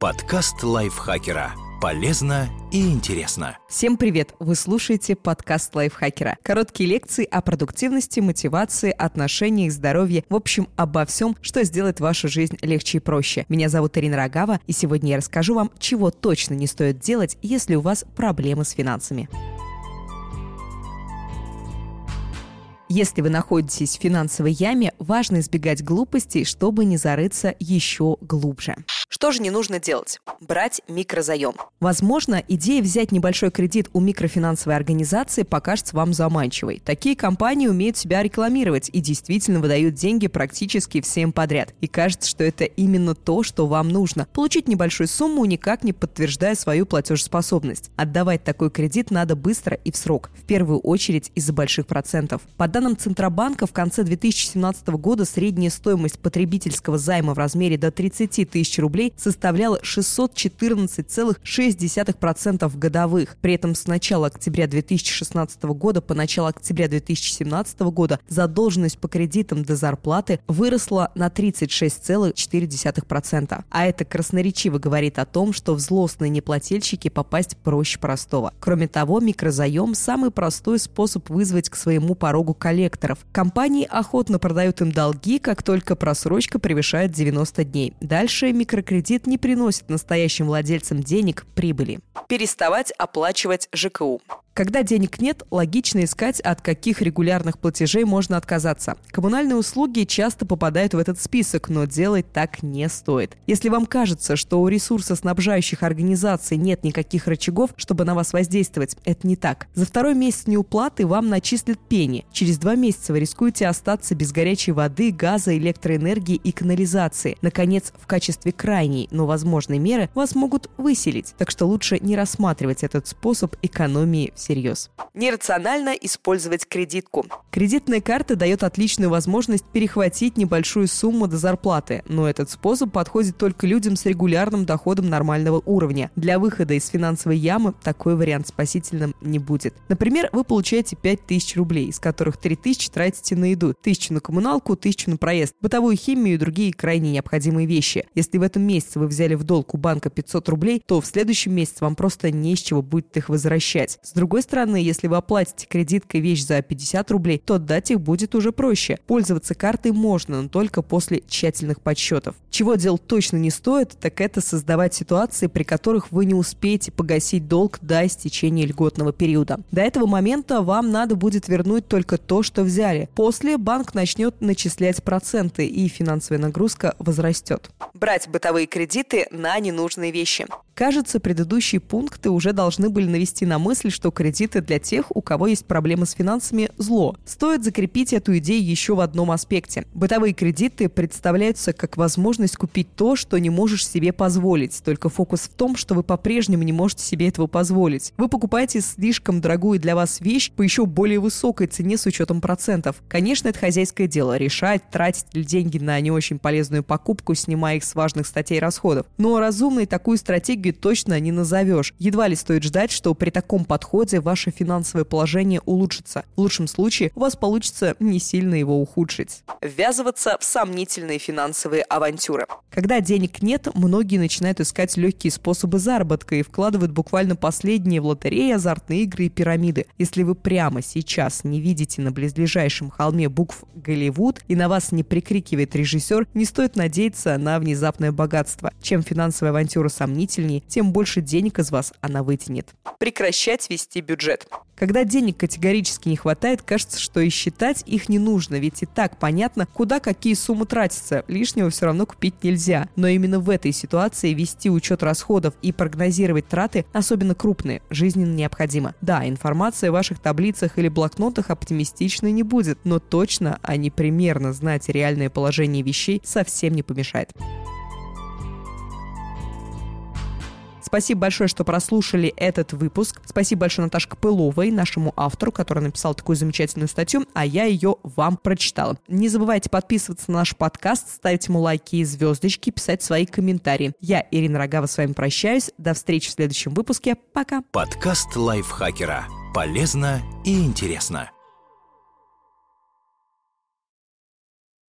Подкаст лайфхакера. Полезно и интересно. Всем привет! Вы слушаете подкаст лайфхакера. Короткие лекции о продуктивности, мотивации, отношениях, здоровье. В общем, обо всем, что сделает вашу жизнь легче и проще. Меня зовут Ирина Рогава, и сегодня я расскажу вам, чего точно не стоит делать, если у вас проблемы с финансами. Если вы находитесь в финансовой яме, важно избегать глупостей, чтобы не зарыться еще глубже. Что же не нужно делать? Брать микрозаем. Возможно, идея взять небольшой кредит у микрофинансовой организации покажется вам заманчивой. Такие компании умеют себя рекламировать и действительно выдают деньги практически всем подряд. И кажется, что это именно то, что вам нужно. Получить небольшую сумму, никак не подтверждая свою платежеспособность. Отдавать такой кредит надо быстро и в срок. В первую очередь из-за больших процентов. По данным Центробанка, в конце 2017 года средняя стоимость потребительского займа в размере до 30 тысяч рублей рублей составляла 614,6% годовых. При этом с начала октября 2016 года по начало октября 2017 года задолженность по кредитам до зарплаты выросла на 36,4%. А это красноречиво говорит о том, что в злостные неплательщики попасть проще простого. Кроме того, микрозаем – самый простой способ вызвать к своему порогу коллекторов. Компании охотно продают им долги, как только просрочка превышает 90 дней. Дальше микрокредит кредит не приносит настоящим владельцам денег прибыли. Переставать оплачивать ЖКУ. Когда денег нет, логично искать, от каких регулярных платежей можно отказаться. Коммунальные услуги часто попадают в этот список, но делать так не стоит. Если вам кажется, что у ресурсоснабжающих организаций нет никаких рычагов, чтобы на вас воздействовать, это не так. За второй месяц неуплаты вам начислят пени. Через два месяца вы рискуете остаться без горячей воды, газа, электроэнергии и канализации. Наконец, в качестве крайней, но возможной меры вас могут выселить. Так что лучше не рассматривать этот способ экономии всерьез. Нерационально использовать кредитку. Кредитная карта дает отличную возможность перехватить небольшую сумму до зарплаты, но этот способ подходит только людям с регулярным доходом нормального уровня. Для выхода из финансовой ямы такой вариант спасительным не будет. Например, вы получаете 5000 рублей, из которых 3000 тратите на еду, 1000 на коммуналку, 1000 на проезд, бытовую химию и другие крайне необходимые вещи. Если в этом месяце вы взяли в долг у банка 500 рублей, то в следующем месяце вам просто не из чего будет их возвращать. С другой другой стороны, если вы оплатите кредиткой вещь за 50 рублей, то отдать их будет уже проще. Пользоваться картой можно, но только после тщательных подсчетов. Чего делать точно не стоит, так это создавать ситуации, при которых вы не успеете погасить долг до истечения льготного периода. До этого момента вам надо будет вернуть только то, что взяли. После банк начнет начислять проценты, и финансовая нагрузка возрастет. Брать бытовые кредиты на ненужные вещи. Кажется, предыдущие пункты уже должны были навести на мысль, что кредиты для тех, у кого есть проблемы с финансами, зло. Стоит закрепить эту идею еще в одном аспекте. Бытовые кредиты представляются как возможность купить то, что не можешь себе позволить. Только фокус в том, что вы по-прежнему не можете себе этого позволить. Вы покупаете слишком дорогую для вас вещь по еще более высокой цене с учетом процентов. Конечно, это хозяйское дело – решать, тратить ли деньги на не очень полезную покупку, снимая их с важных статей расходов. Но разумной такую стратегию точно не назовешь. Едва ли стоит ждать, что при таком подходе годе ваше финансовое положение улучшится. В лучшем случае у вас получится не сильно его ухудшить. Ввязываться в сомнительные финансовые авантюры. Когда денег нет, многие начинают искать легкие способы заработка и вкладывают буквально последние в лотереи, азартные игры и пирамиды. Если вы прямо сейчас не видите на близлежащем холме букв «Голливуд» и на вас не прикрикивает режиссер, не стоит надеяться на внезапное богатство. Чем финансовая авантюра сомнительнее, тем больше денег из вас она вытянет. Прекращать вести вести бюджет. Когда денег категорически не хватает, кажется, что и считать их не нужно, ведь и так понятно, куда какие суммы тратятся. Лишнего все равно купить нельзя. Но именно в этой ситуации вести учет расходов и прогнозировать траты, особенно крупные, жизненно необходимо. Да, информация в ваших таблицах или блокнотах оптимистичной не будет, но точно, а не примерно знать реальное положение вещей совсем не помешает. Спасибо большое, что прослушали этот выпуск. Спасибо большое Наташе Пыловой, нашему автору, который написал такую замечательную статью, а я ее вам прочитала. Не забывайте подписываться на наш подкаст, ставить ему лайки и звездочки, писать свои комментарии. Я, Ирина Рогава, с вами прощаюсь. До встречи в следующем выпуске. Пока. Подкаст лайфхакера. Полезно и интересно.